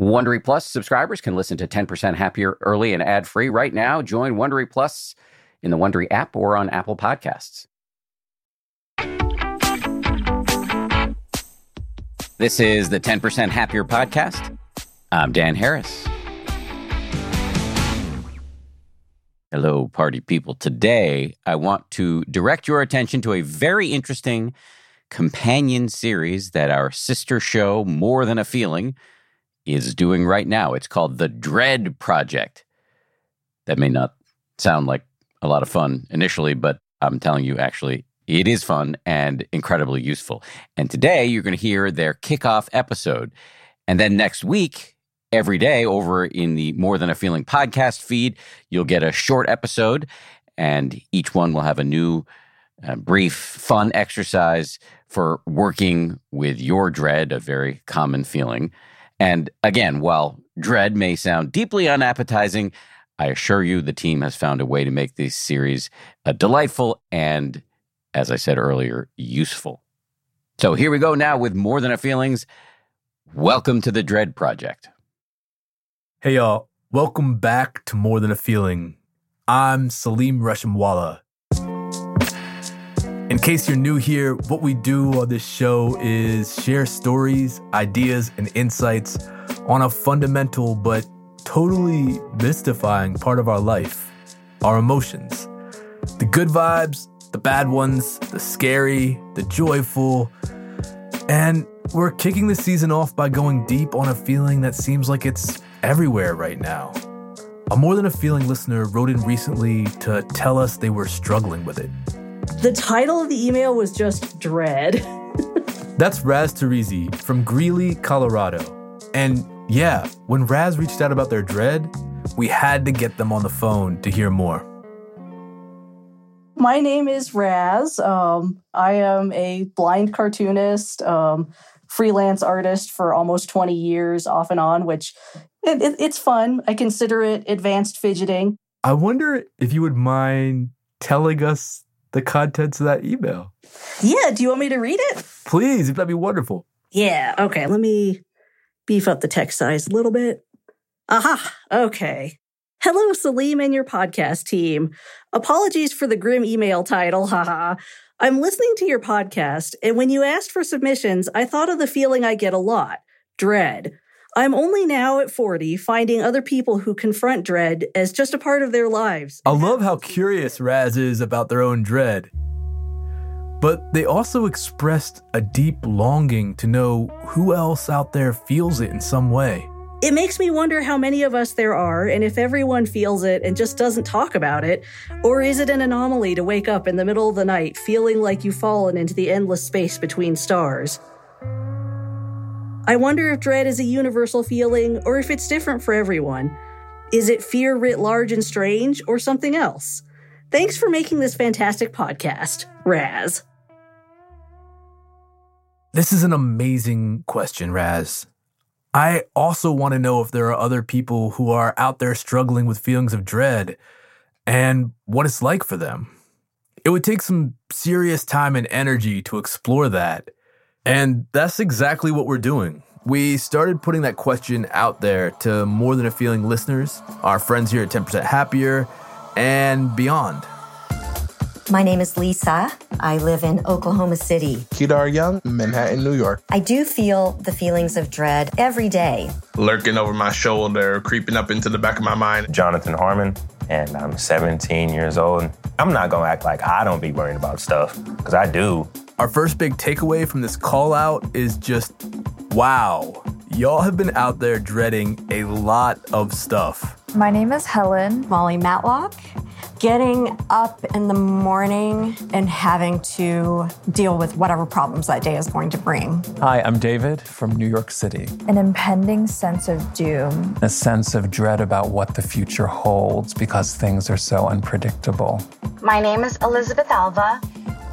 Wondery Plus subscribers can listen to 10% Happier early and ad free right now. Join Wondery Plus in the Wondery app or on Apple Podcasts. This is the 10% Happier podcast. I'm Dan Harris. Hello, party people. Today, I want to direct your attention to a very interesting companion series that our sister show, More Than a Feeling, is doing right now. It's called The Dread Project. That may not sound like a lot of fun initially, but I'm telling you, actually, it is fun and incredibly useful. And today you're going to hear their kickoff episode. And then next week, every day over in the More Than a Feeling podcast feed, you'll get a short episode, and each one will have a new, uh, brief, fun exercise for working with your dread, a very common feeling. And again, while dread may sound deeply unappetizing, I assure you the team has found a way to make this series uh, delightful and, as I said earlier, useful. So here we go now with More Than a Feelings. Welcome to the Dread Project. Hey y'all, welcome back to More Than a Feeling. I'm Salim Reshamwala. In case you're new here, what we do on this show is share stories, ideas, and insights on a fundamental but totally mystifying part of our life our emotions. The good vibes, the bad ones, the scary, the joyful. And we're kicking the season off by going deep on a feeling that seems like it's everywhere right now. A more than a feeling listener wrote in recently to tell us they were struggling with it. The title of the email was just Dread. That's Raz Terezi from Greeley, Colorado. And yeah, when Raz reached out about their dread, we had to get them on the phone to hear more. My name is Raz. Um, I am a blind cartoonist, um, freelance artist for almost 20 years, off and on, which it, it, it's fun. I consider it advanced fidgeting. I wonder if you would mind telling us the contents of that email. Yeah, do you want me to read it? Please, that'd be wonderful. Yeah, okay, let me beef up the text size a little bit. Aha, okay. Hello, Salim and your podcast team. Apologies for the grim email title, haha. I'm listening to your podcast, and when you asked for submissions, I thought of the feeling I get a lot dread. I'm only now at 40 finding other people who confront dread as just a part of their lives. I love how curious Raz is about their own dread. But they also expressed a deep longing to know who else out there feels it in some way. It makes me wonder how many of us there are and if everyone feels it and just doesn't talk about it. Or is it an anomaly to wake up in the middle of the night feeling like you've fallen into the endless space between stars? I wonder if dread is a universal feeling or if it's different for everyone. Is it fear writ large and strange or something else? Thanks for making this fantastic podcast, Raz. This is an amazing question, Raz. I also want to know if there are other people who are out there struggling with feelings of dread and what it's like for them. It would take some serious time and energy to explore that. And that's exactly what we're doing. We started putting that question out there to more than a feeling listeners, our friends here at 10% Happier, and beyond. My name is Lisa. I live in Oklahoma City. Kedar Young, Manhattan, New York. I do feel the feelings of dread every day. Lurking over my shoulder, creeping up into the back of my mind. Jonathan Harmon, and I'm 17 years old. I'm not gonna act like I don't be worrying about stuff, because I do. Our first big takeaway from this call out is just wow. Y'all have been out there dreading a lot of stuff. My name is Helen. Molly Matlock. Getting up in the morning and having to deal with whatever problems that day is going to bring. Hi, I'm David from New York City. An impending sense of doom. A sense of dread about what the future holds because things are so unpredictable. My name is Elizabeth Alva.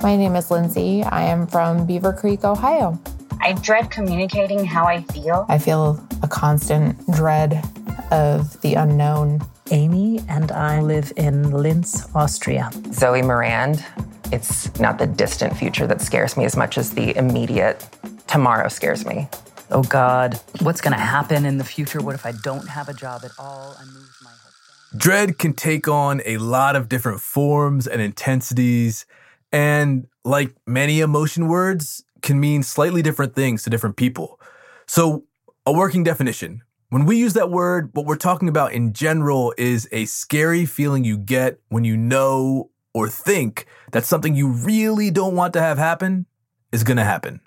My name is Lindsay. I am from Beavercreek, Ohio. I dread communicating how I feel. I feel a constant dread of the unknown. Amy and I live in Linz, Austria. Zoe Morand. It's not the distant future that scares me as much as the immediate tomorrow scares me. Oh God, what's going to happen in the future? What if I don't have a job at all? I move my whole Dread can take on a lot of different forms and intensities, and like many emotion words, can mean slightly different things to different people. So, a working definition when we use that word, what we're talking about in general is a scary feeling you get when you know or think that something you really don't want to have happen is going to happen.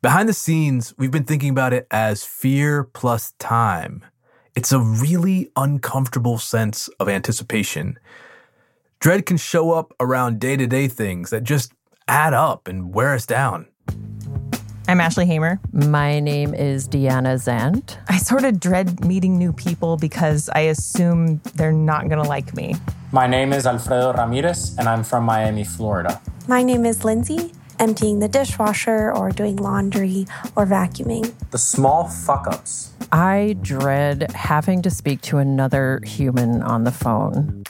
Behind the scenes, we've been thinking about it as fear plus time. It's a really uncomfortable sense of anticipation. Dread can show up around day to day things that just add up and wear us down. I'm Ashley Hamer. My name is Deanna Zant. I sort of dread meeting new people because I assume they're not going to like me. My name is Alfredo Ramirez, and I'm from Miami, Florida. My name is Lindsay. Emptying the dishwasher, or doing laundry, or vacuuming. The small fuck ups. I dread having to speak to another human on the phone.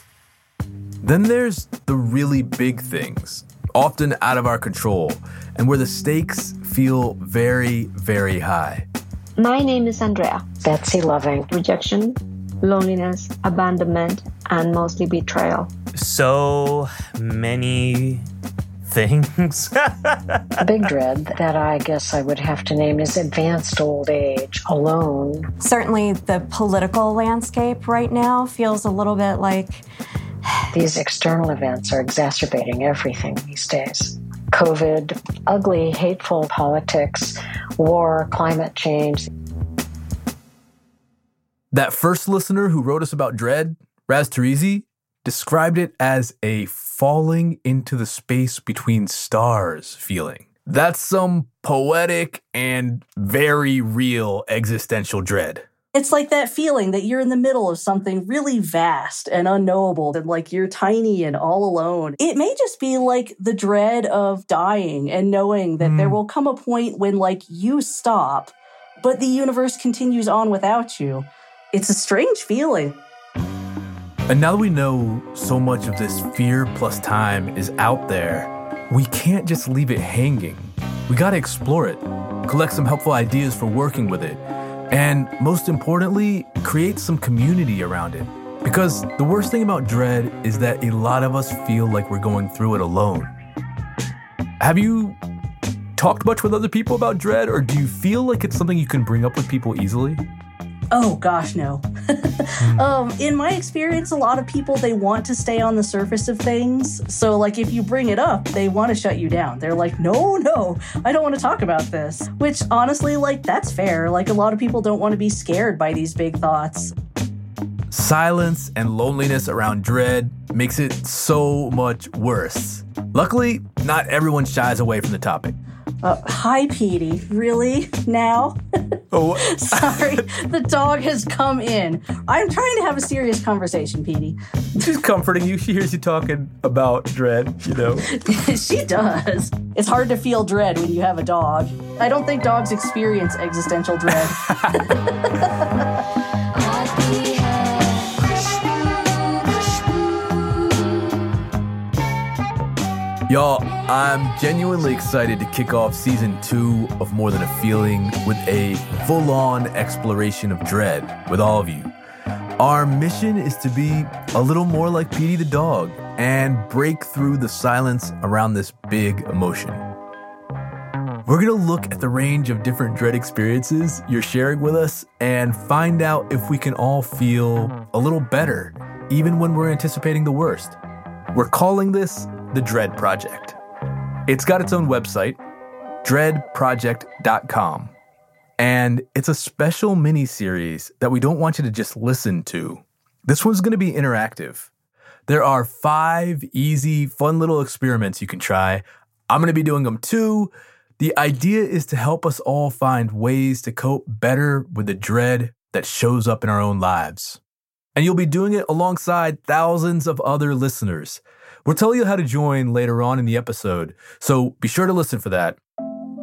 Then there's the really big things, often out of our control, and where the stakes feel very, very high. My name is Andrea. Betsy Loving. Rejection, loneliness, abandonment, and mostly betrayal. So many things. A big dread that I guess I would have to name is advanced old age, alone. Certainly, the political landscape right now feels a little bit like. These external events are exacerbating everything these days. COVID, ugly, hateful politics, war, climate change. That first listener who wrote us about dread, Raz Terezi, described it as a falling into the space between stars feeling. That's some poetic and very real existential dread. It's like that feeling that you're in the middle of something really vast and unknowable, and like you're tiny and all alone. It may just be like the dread of dying and knowing that mm. there will come a point when, like, you stop, but the universe continues on without you. It's a strange feeling. And now that we know so much of this fear plus time is out there, we can't just leave it hanging. We gotta explore it, collect some helpful ideas for working with it, and most importantly, create some community around it. Because the worst thing about dread is that a lot of us feel like we're going through it alone. Have you talked much with other people about dread, or do you feel like it's something you can bring up with people easily? Oh gosh, no. um, in my experience, a lot of people they want to stay on the surface of things. So, like, if you bring it up, they want to shut you down. They're like, "No, no, I don't want to talk about this." Which, honestly, like, that's fair. Like, a lot of people don't want to be scared by these big thoughts. Silence and loneliness around dread makes it so much worse. Luckily, not everyone shies away from the topic. Uh, hi, Petey. Really? Now? Oh, sorry. the dog has come in. I'm trying to have a serious conversation, Petey. She's comforting you. She hears you talking about dread, you know. she does. It's hard to feel dread when you have a dog. I don't think dogs experience existential dread. Y'all, I'm genuinely excited to kick off season two of More Than a Feeling with a full on exploration of dread with all of you. Our mission is to be a little more like Petey the dog and break through the silence around this big emotion. We're to look at the range of different dread experiences you're sharing with us and find out if we can all feel a little better, even when we're anticipating the worst. We're calling this the Dread Project. It's got its own website, dreadproject.com. And it's a special mini series that we don't want you to just listen to. This one's going to be interactive. There are five easy, fun little experiments you can try. I'm going to be doing them too. The idea is to help us all find ways to cope better with the dread that shows up in our own lives. And you'll be doing it alongside thousands of other listeners. We'll tell you how to join later on in the episode, so be sure to listen for that.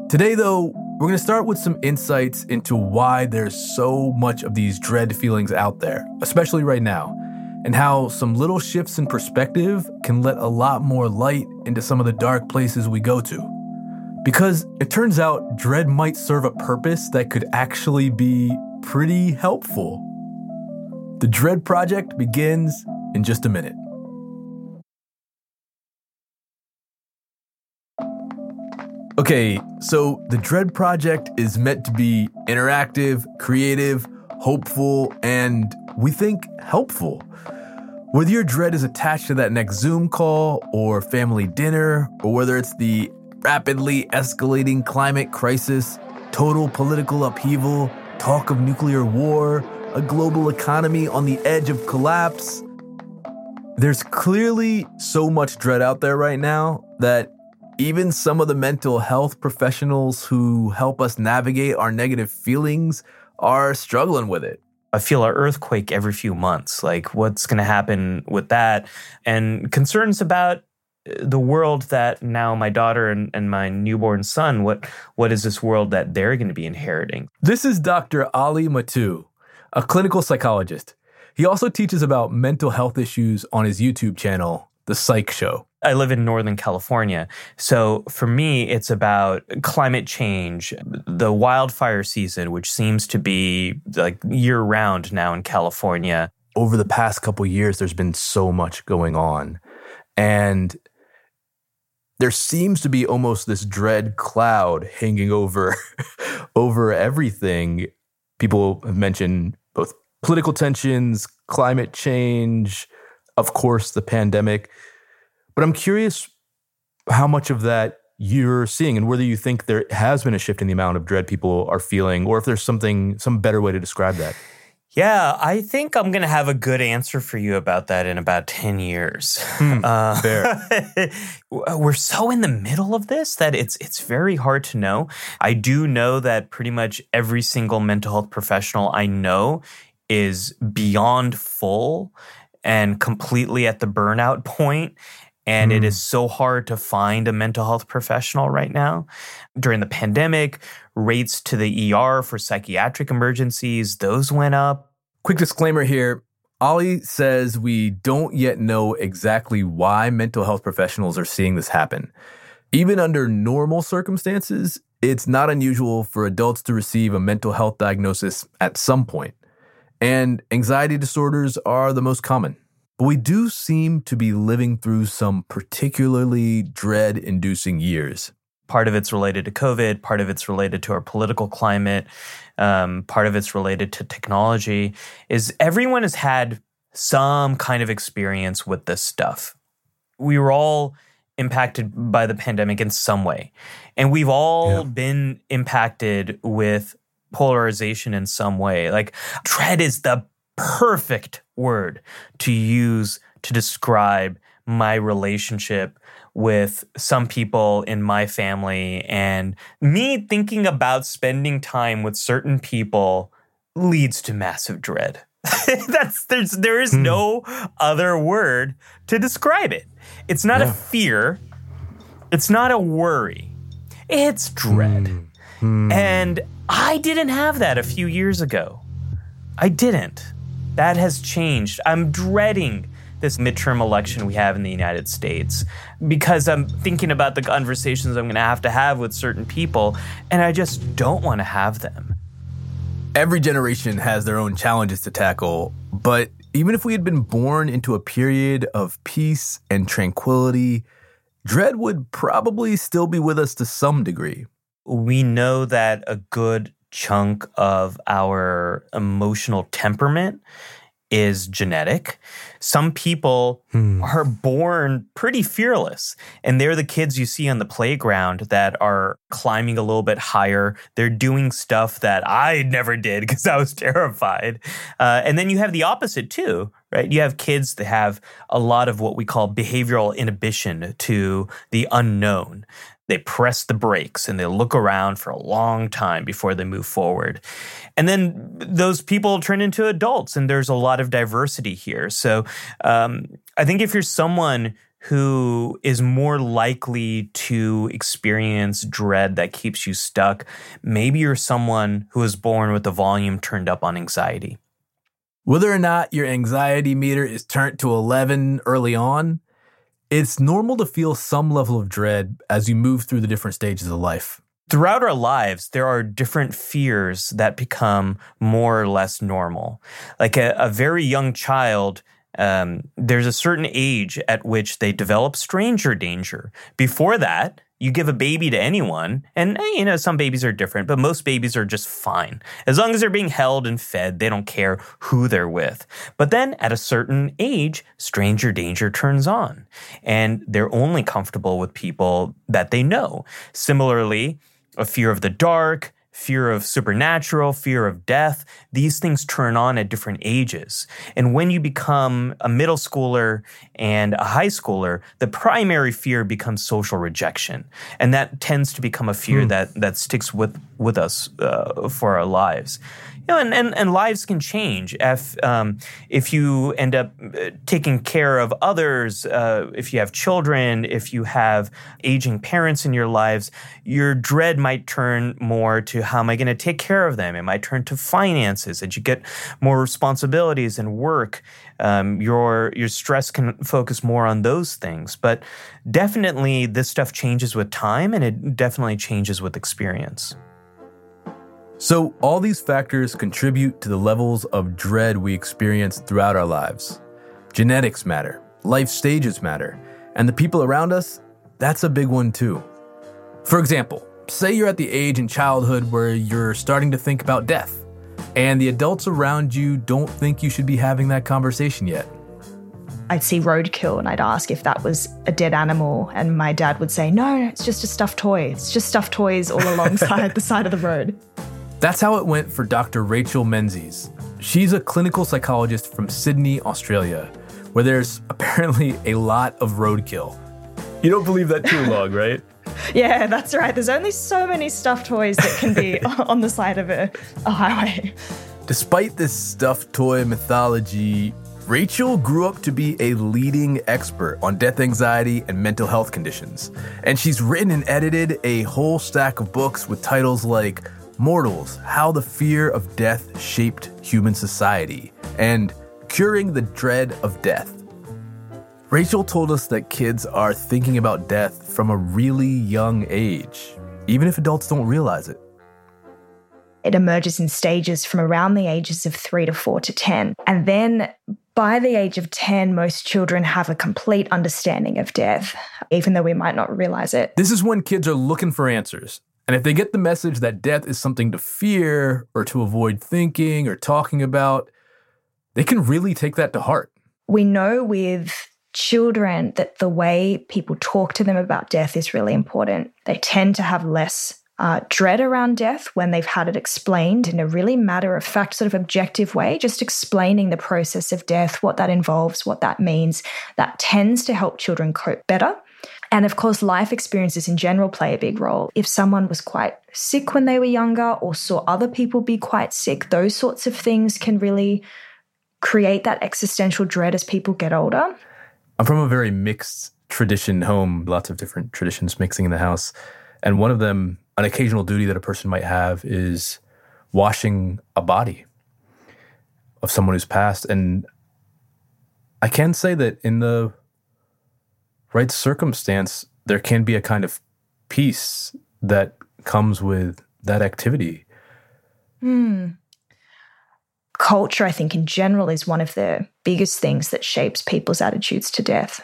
Today, though, we're going to start with some insights into why there's so much of these dread feelings out there, especially right now, and how some little shifts in perspective can let a lot more light into some of the dark places we go to. Because it turns out dread might serve a purpose that could actually be pretty helpful. The Dread Project begins in just a minute. Okay, so the Dread Project is meant to be interactive, creative, hopeful, and we think helpful. Whether your dread is attached to that next Zoom call or family dinner, or whether it's the rapidly escalating climate crisis, total political upheaval, talk of nuclear war, a global economy on the edge of collapse, there's clearly so much dread out there right now that even some of the mental health professionals who help us navigate our negative feelings are struggling with it. I feel an earthquake every few months. Like, what's going to happen with that? And concerns about uh, the world that now my daughter and, and my newborn son, what what is this world that they're going to be inheriting? This is Dr. Ali Mattu, a clinical psychologist. He also teaches about mental health issues on his YouTube channel, The Psych Show. I live in Northern California. So for me, it's about climate change, the wildfire season, which seems to be like year round now in California. Over the past couple years, there's been so much going on. And there seems to be almost this dread cloud hanging over over everything. People have mentioned both political tensions, climate change, of course, the pandemic. But I'm curious how much of that you're seeing and whether you think there has been a shift in the amount of dread people are feeling or if there's something some better way to describe that. Yeah, I think I'm going to have a good answer for you about that in about 10 years. Hmm, uh, fair. we're so in the middle of this that it's it's very hard to know. I do know that pretty much every single mental health professional I know is beyond full and completely at the burnout point and mm. it is so hard to find a mental health professional right now. During the pandemic, rates to the ER for psychiatric emergencies, those went up. Quick disclaimer here. Ali says we don't yet know exactly why mental health professionals are seeing this happen. Even under normal circumstances, it's not unusual for adults to receive a mental health diagnosis at some point. And anxiety disorders are the most common. But we do seem to be living through some particularly dread inducing years. Part of it's related to COVID, part of it's related to our political climate, um, part of it's related to technology. Is everyone has had some kind of experience with this stuff. We were all impacted by the pandemic in some way. And we've all yeah. been impacted with polarization in some way. Like, dread is the perfect word to use to describe my relationship with some people in my family and me thinking about spending time with certain people leads to massive dread. That's there's there is hmm. no other word to describe it. It's not yeah. a fear. It's not a worry. It's dread. Hmm. Hmm. And I didn't have that a few years ago. I didn't. That has changed. I'm dreading this midterm election we have in the United States because I'm thinking about the conversations I'm going to have to have with certain people, and I just don't want to have them. Every generation has their own challenges to tackle, but even if we had been born into a period of peace and tranquility, dread would probably still be with us to some degree. We know that a good chunk of our emotional temperament is genetic. Some people hmm. are born pretty fearless, and they're the kids you see on the playground that are climbing a little bit higher. They're doing stuff that I never did because I was terrified. Uh, and then you have the opposite too, right? You have kids that have a lot of what we call behavioral inhibition to the unknown they press the brakes and they look around for a long time before they move forward. And then those people turn into adults, and there's a lot of diversity here. So um, I think if you're someone who is more likely to experience dread that keeps you stuck, maybe you're someone who is born with the volume turned up on anxiety. Whether or not your anxiety meter is turned to 11 early on, it's normal to feel some level of dread as you move through the different stages of life. Throughout our lives, there are different fears that become more or less normal. Like a, a very young child, um, there's a certain age at which they develop stranger danger. Before that, you give a baby to anyone, and eh, you know, some babies are different, but most babies are just fine. As long as they're being held and fed, they don't care who they're with. But then at a certain age, stranger danger turns on, and they're only comfortable with people that they know. Similarly, a fear of the dark, fear of supernatural, fear of death. These things turn on at different ages. And when you become a middle schooler and a high schooler, the primary fear becomes social rejection. And that tends to become a fear Hmm. that, that sticks with, with us uh, for our lives. You know, and, and, and lives can change if um, if you end up uh, taking care of others, uh, if you have children, if you have aging parents in your lives, your dread might turn more to how am I going to take care of them? It might turn to finances. As you get more responsibilities and work, um, your your stress can focus more on those things. But definitely, this stuff changes with time, and it definitely changes with experience. So, all these factors contribute to the levels of dread we experience throughout our lives. Genetics matter, life stages matter, and the people around us, that's a big one too. For example, say you're at the age in childhood where you're starting to think about death, and the adults around you don't think you should be having that conversation yet. I'd see roadkill and I'd ask if that was a dead animal, and my dad would say, No, it's just a stuffed toy. It's just stuffed toys all alongside the side of the road. That's how it went for Dr. Rachel Menzies. She's a clinical psychologist from Sydney, Australia, where there's apparently a lot of roadkill. You don't believe that too long, right? Yeah, that's right. There's only so many stuffed toys that can be on the side of a, a highway. Despite this stuffed toy mythology, Rachel grew up to be a leading expert on death anxiety and mental health conditions. And she's written and edited a whole stack of books with titles like Mortals How the Fear of Death Shaped Human Society and Curing the Dread of Death. Rachel told us that kids are thinking about death from a really young age, even if adults don't realize it. It emerges in stages from around the ages of three to four to 10. And then by the age of 10, most children have a complete understanding of death, even though we might not realize it. This is when kids are looking for answers. And if they get the message that death is something to fear or to avoid thinking or talking about, they can really take that to heart. We know with children that the way people talk to them about death is really important. They tend to have less uh, dread around death when they've had it explained in a really matter of fact, sort of objective way, just explaining the process of death, what that involves, what that means. That tends to help children cope better. And of course, life experiences in general play a big role. If someone was quite sick when they were younger or saw other people be quite sick, those sorts of things can really create that existential dread as people get older. I'm from a very mixed tradition home, lots of different traditions mixing in the house. And one of them, an occasional duty that a person might have is washing a body of someone who's passed. And I can say that in the right circumstance, there can be a kind of peace that comes with that activity. Hmm. Culture, I think, in general, is one of the biggest things that shapes people's attitudes to death.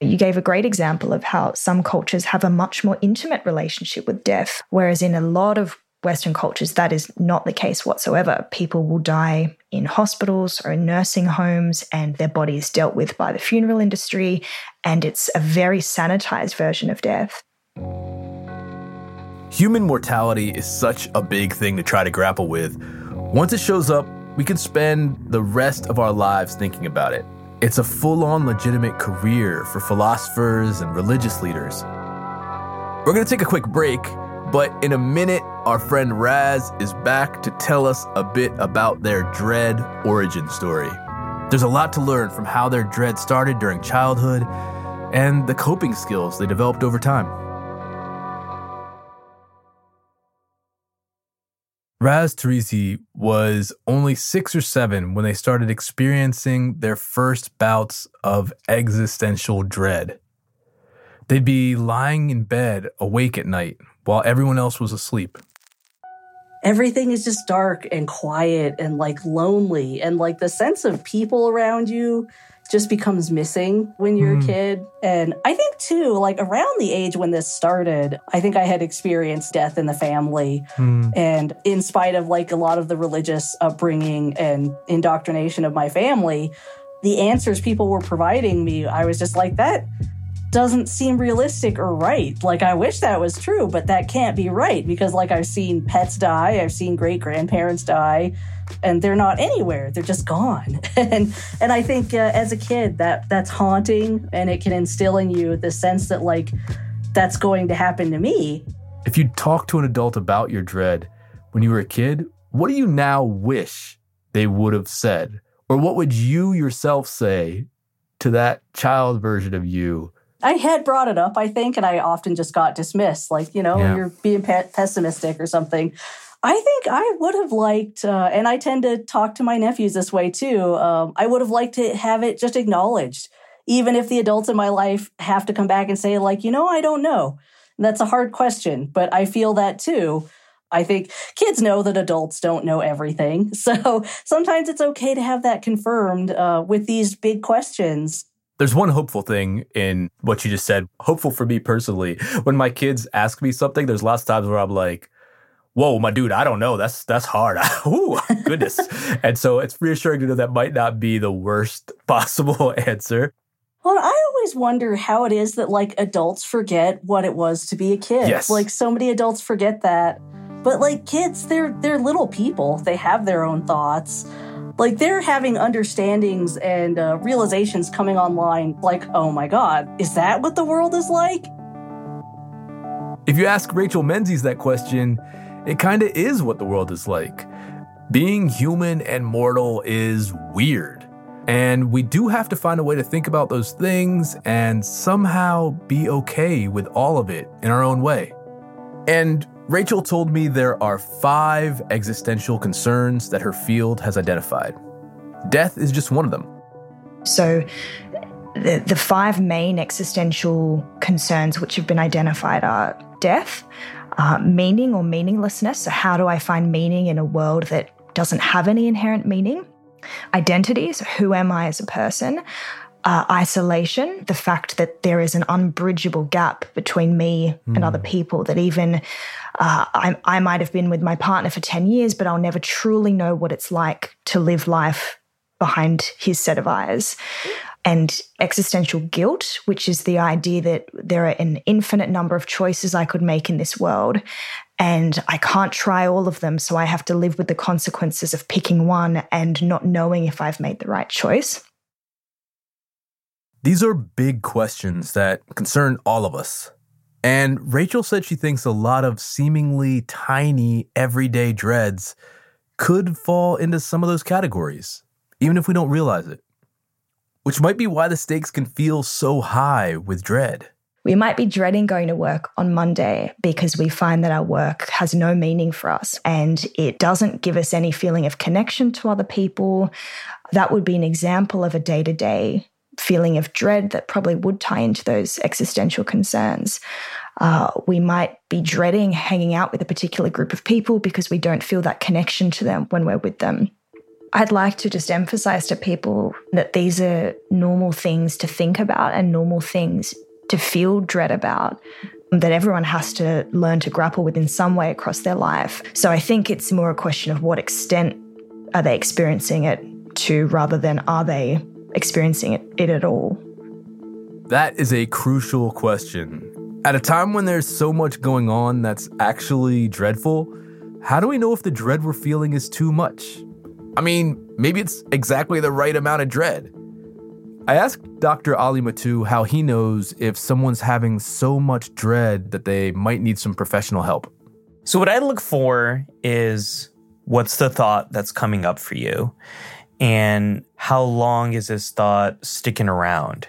You gave a great example of how some cultures have a much more intimate relationship with death, whereas in a lot of Western cultures, that is not the case whatsoever. People will die in hospitals or in nursing homes, and their body is dealt with by the funeral industry, and it's a very sanitized version of death. Human mortality is such a big thing to try to grapple with. Once it shows up, we can spend the rest of our lives thinking about it. It's a full on legitimate career for philosophers and religious leaders. We're going to take a quick break, but in a minute, our friend Raz is back to tell us a bit about their dread origin story. There's a lot to learn from how their dread started during childhood and the coping skills they developed over time. Raz Teresi was only six or seven when they started experiencing their first bouts of existential dread. They'd be lying in bed awake at night while everyone else was asleep. Everything is just dark and quiet and like lonely, and like the sense of people around you just becomes missing when you're Mm. a kid. And I think, too, like around the age when this started, I think I had experienced death in the family. Mm. And in spite of like a lot of the religious upbringing and indoctrination of my family, the answers people were providing me, I was just like, that doesn't seem realistic or right. Like, I wish that was true, but that can't be right because, like, I've seen pets die, I've seen great grandparents die, and they're not anywhere. They're just gone. and and I think uh, as a kid, that that's haunting, and it can instill in you the sense that like that's going to happen to me. If you talk to an adult about your dread when you were a kid, what do you now wish they would have said? Or what would you yourself say to that child version of you? I had brought it up, I think, and I often just got dismissed, like, you know, Yeah. you're being pe- pessimistic or something. I think I would have liked, uh, and I tend to talk to my nephews this way too. Um, I would have liked to have it just acknowledged, even if the adults in my life have to come back and say, like, you know, I don't know. That's a hard question, but I feel that too. I think kids know that adults don't know everything. So sometimes it's okay to have that confirmed uh, with these big questions. There's one hopeful thing in what you just said. Hopeful for me personally. When my kids ask me something, there's lots of times where I'm like, whoa, my dude, I don't know. That's that's hard. Ooh, goodness. and so it's reassuring to know that might not be the worst possible answer. Well, I always wonder how it is that like adults forget what it was to be a kid. Yes. Like so many adults forget that. But like kids, they're they're little people. They have their own thoughts. Like they're having understandings and uh, realizations coming online. Like, oh my god, is that what the world is like? If you ask Rachel Menzies that question, it kind of is what the world is like. Being human and mortal is weird. And we do have to find a way to think about those things and somehow be okay with all of it in our own way. And Rachel told me there are five existential concerns that her field has identified. Death is just one of them. So, the, the five main existential concerns which have been identified are death, uh, meaning or meaninglessness. So, how do I find meaning in a world that doesn't have any inherent meaning? Identity, so who am I as a person? Uh, isolation, the fact that there is an unbridgeable gap between me and other people, that even uh, I, I might have been with my partner for 10 years, but I'll never truly know what it's like to live life behind his set of eyes. And existential guilt, which is the idea that there are an infinite number of choices I could make in this world, and I can't try all of them. So I have to live with the consequences of picking one and not knowing if I've made the right choice. These are big questions that concern all of us. And Rachel said she thinks a lot of seemingly tiny everyday dreads could fall into some of those categories, even if we don't realize it. Which might be why the stakes can feel so high with dread. We might be dreading going to work on Monday because we find that our work has no meaning for us and it doesn't give us any feeling of connection to other people. That would be an example of a day to day feeling of dread that probably would tie into those existential concerns. Uh, we might be dreading hanging out with a particular group of people because we don't feel that connection to them when we're with them. I'd like to just emphasize to people that these are normal things to think about and normal things to feel dread about that everyone has to learn to grapple with in some way across their life. So I think it's more a question of what extent are they experiencing it to rather than are they experiencing it, it at all. That is a crucial question. At a time when there's so much going on that's actually dreadful, how do we know if the dread we're feeling is too much? I mean, maybe it's exactly the right amount of dread. I asked Dr. Ali Mattu how he knows if someone's having so much dread that they might need some professional help. So, what I look for is what's the thought that's coming up for you? And how long is this thought sticking around?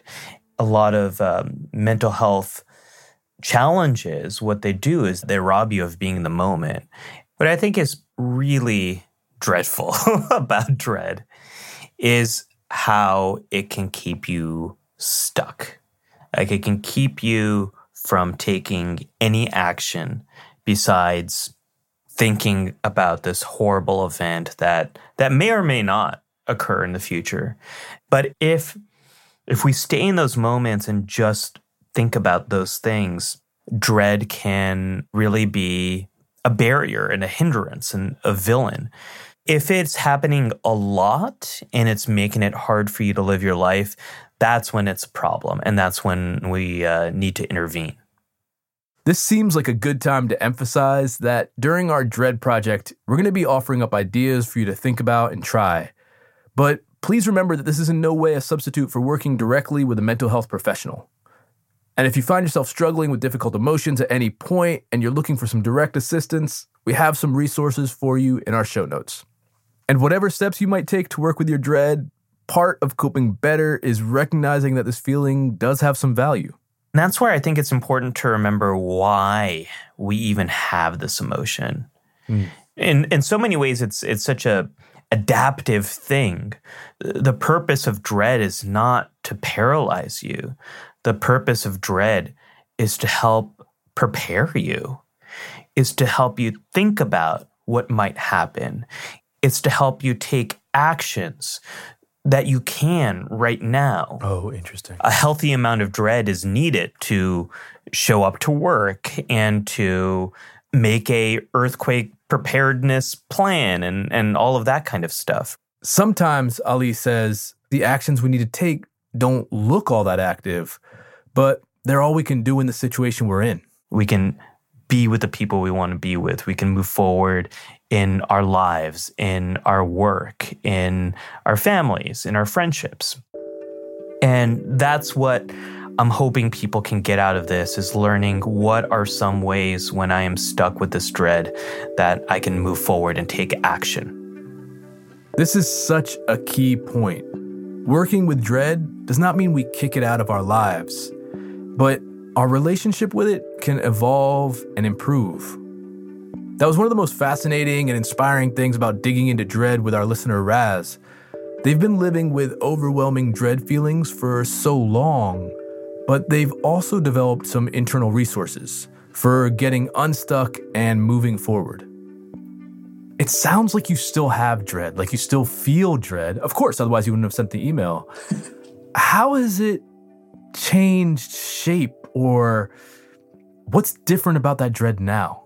A lot of um, mental health challenges, what they do is they rob you of being in the moment. What I think is really dreadful about dread is how it can keep you stuck. Like it can keep you from taking any action besides thinking about this horrible event that that may or may not occur in the future. But if if we stay in those moments and just think about those things, dread can really be a barrier and a hindrance and a villain. If it's happening a lot and it's making it hard for you to live your life, that's when it's a problem. And that's when we uh, need to intervene. This seems like a good time to emphasize that during our Dread project, we're going to be offering up ideas for you to think about and try. But please remember that this is in no way a substitute for working directly with a mental health professional. And if you find yourself struggling with difficult emotions at any point and you're looking for some direct assistance, we have some resources for you in our show notes. And whatever steps you might take to work with your dread, part of coping better is recognizing that this feeling does have some value. And that's where I think it's important to remember why we even have this emotion. Mm. In in so many ways it's it's such a adaptive thing. The purpose of dread is not to paralyze you. The purpose of dread is to help prepare you. Is to help you think about what might happen. It's to help you take actions that you can right now. Oh, interesting. A healthy amount of dread is needed to show up to work and to make a earthquake preparedness plan and and all of that kind of stuff. Sometimes Ali says the actions we need to take don't look all that active, but they're all we can do in the situation we're in. We can be with the people we want to be with. We can move forward in our lives, in our work, in our families, in our friendships. And that's what I'm hoping people can get out of this is learning what are some ways when I am stuck with this dread that I can move forward and take action. This is such a key point. Working with dread does not mean we kick it out of our lives, but our relationship with it can evolve and improve. That was one of the most fascinating and inspiring things about digging into dread with our listener Raz. They've been living with overwhelming dread feelings for so long, but they've also developed some internal resources for getting unstuck and moving forward. It sounds like you still have dread, like you still feel dread. Of course, otherwise you wouldn't have sent the email. How has it changed shape or what's different about that dread now?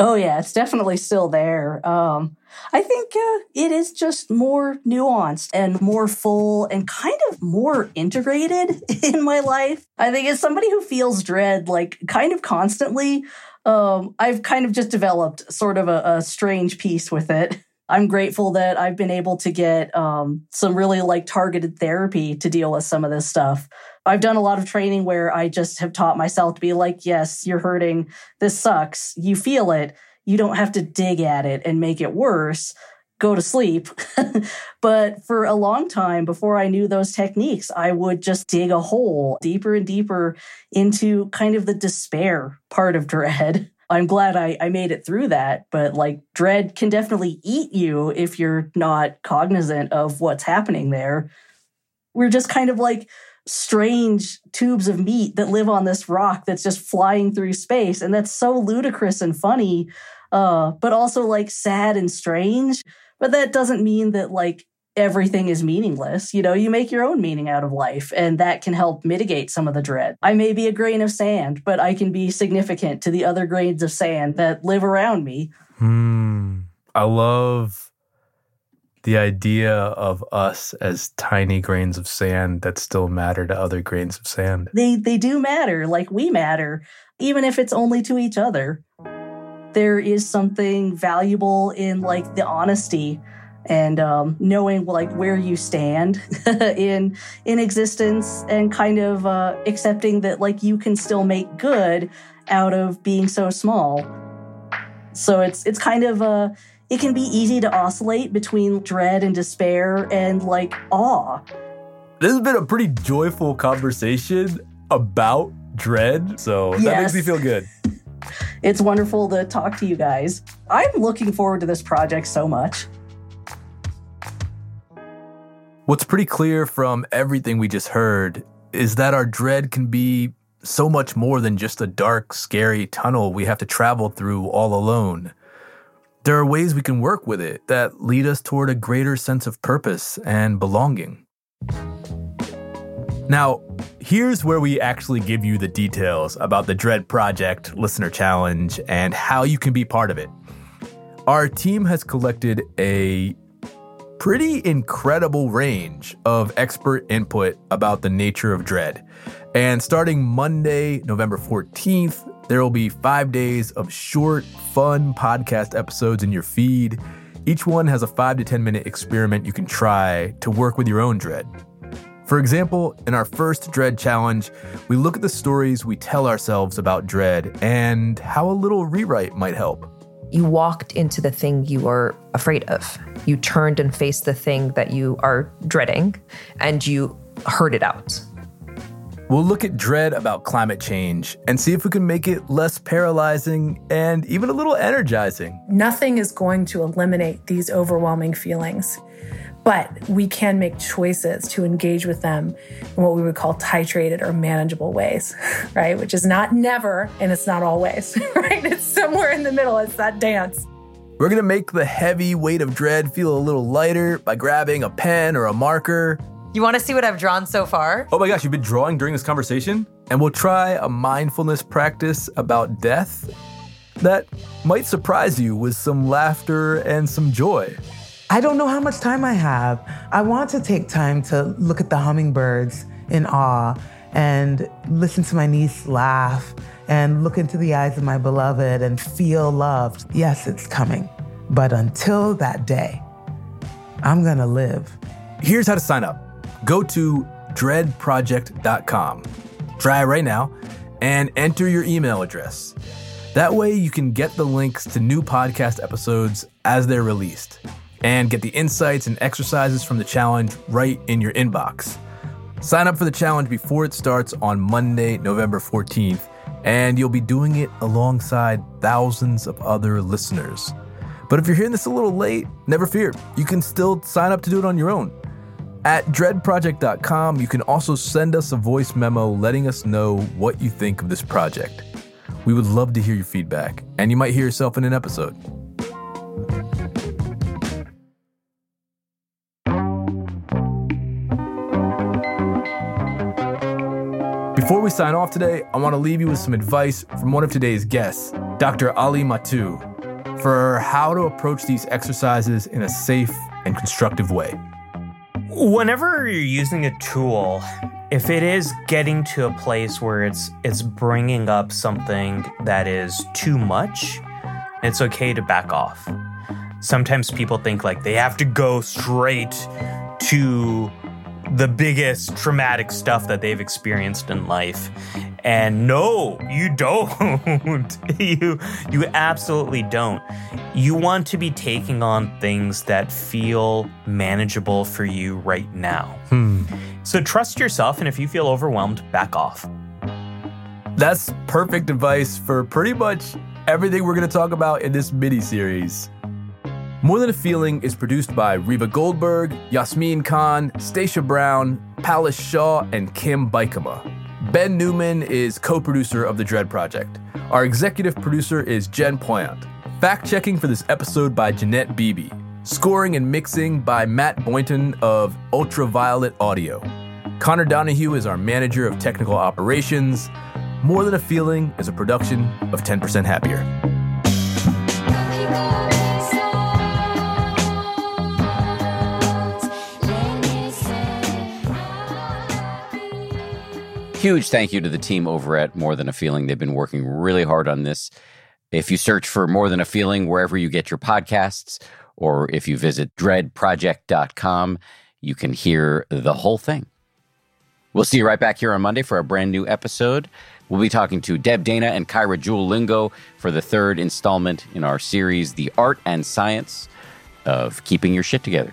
Oh yeah, it's definitely still there. Um, I think uh, it is just more nuanced and more full and kind of more integrated in my life. I think as somebody who feels dread like kind of constantly, um, I've kind of just developed sort of a, a, strange peace with it. I'm grateful that I've been able to get um, some really like targeted therapy to deal with some of this stuff. I've done a lot of training where I just have taught myself to be like, yes, you're hurting. This sucks. You feel it. You don't have to dig at it and make it worse. Go to sleep. but for a long time before I knew those techniques, I would just dig a hole deeper and deeper into kind of the despair part of dread. I'm glad I, I made it through that, but like dread can definitely eat you if you're not cognizant of what's happening there. We're just kind of like strange tubes of meat that live on this rock that's just flying through space. And that's so ludicrous and funny, uh, but also like sad and strange. But that doesn't mean that like everything is meaningless. You know, you make your own meaning out of life, and that can help mitigate some of the dread. I may be a grain of sand, but I can be significant to the other grains of sand that live around me. Hmm. I love the idea of us as tiny grains of sand that still matter to other grains of sand. They they do matter, like we matter, even if it's only to each other. There is something valuable in like the honesty and um, knowing like where you stand in in existence and kind of uh, accepting that like you can still make good out of being so small. So it's it's kind of a it can be easy to oscillate between dread and despair and like awe. This has been a pretty joyful conversation about dread, so yes. that makes me feel good. It's wonderful to talk to you guys. I'm looking forward to this project so much. What's pretty clear from everything we just heard is that our dread can be so much more than just a dark, scary tunnel we have to travel through all alone. There are ways we can work with it that lead us toward a greater sense of purpose and belonging. Now, here's where we actually give you the details about the Dread Project Listener Challenge and how you can be part of it. Our team has collected a pretty incredible range of expert input about the nature of dread. And starting Monday, November 14th, there will be five days of short, fun podcast episodes in your feed. Each one has a five to 10 minute experiment you can try to work with your own dread. For example, in our first Dread Challenge, we look at the stories we tell ourselves about dread and how a little rewrite might help. You walked into the thing you were afraid of. You turned and faced the thing that you are dreading, and you heard it out. We'll look at dread about climate change and see if we can make it less paralyzing and even a little energizing. Nothing is going to eliminate these overwhelming feelings, but we can make choices to engage with them in what we would call titrated or manageable ways, right? Which is not never and it's not always, right? It's somewhere in the middle. It's that dance. We're gonna make the heavy weight of dread feel a little lighter by grabbing a pen or a marker You want to see what I've drawn so far? Oh my gosh, you've been drawing during this conversation? And we'll try a mindfulness practice about death that might surprise you with some laughter and some joy. I don't know how much time I have. I want to take time to look at the hummingbirds in awe and listen to my niece laugh and look into the eyes of my beloved and feel loved. Yes, it's coming. But until that day, I'm gonna live. Here's how to sign up go to dreadproject.com. Try it right now and enter your email address. That way, you can get the links to new podcast episodes as they're released and get the insights and exercises from the challenge right in your inbox. Sign up for the challenge before it starts on Monday, November 14th, and you'll be doing it alongside thousands of other listeners. But if you're hearing this a little late, never fear. You can still sign up to do it on your own. At dreadproject.com, you can also send us a voice memo letting us know what you think of this project. We would love to hear your feedback, and you might hear yourself in an episode. Before we sign off today, I want to leave you with some advice from one of today's guests, Dr. Ali Mattu, for how to approach these exercises in a safe and constructive way. Whenever you're using a tool, if it is getting to a place where it's it's bringing up something that is too much, it's okay to back off. Sometimes people think like they have to go straight to the biggest traumatic stuff that they've experienced in life. And no, you don't. you you absolutely don't. You want to be taking on things that feel manageable for you right now. Hmm. So trust yourself and if you feel overwhelmed, back off. That's perfect advice for pretty much everything we're going to talk about in this mini series. More Than a Feeling is produced by Reva Goldberg, Yasmin Khan, Stacia Brown, Palace Shaw, and Kim Bikama. Ben Newman is co producer of The Dread Project. Our executive producer is Jen Poyant. Fact checking for this episode by Jeanette Beebe. Scoring and mixing by Matt Boynton of Ultraviolet Audio. Connor Donahue is our manager of technical operations. More Than a Feeling is a production of 10% Happier. Huge thank you to the team over at More Than a Feeling. They've been working really hard on this. If you search for More Than a Feeling wherever you get your podcasts, or if you visit dreadproject.com, you can hear the whole thing. We'll see you right back here on Monday for a brand new episode. We'll be talking to Deb Dana and Kaira Jewel Lingo for the third installment in our series, The Art and Science of Keeping Your Shit Together.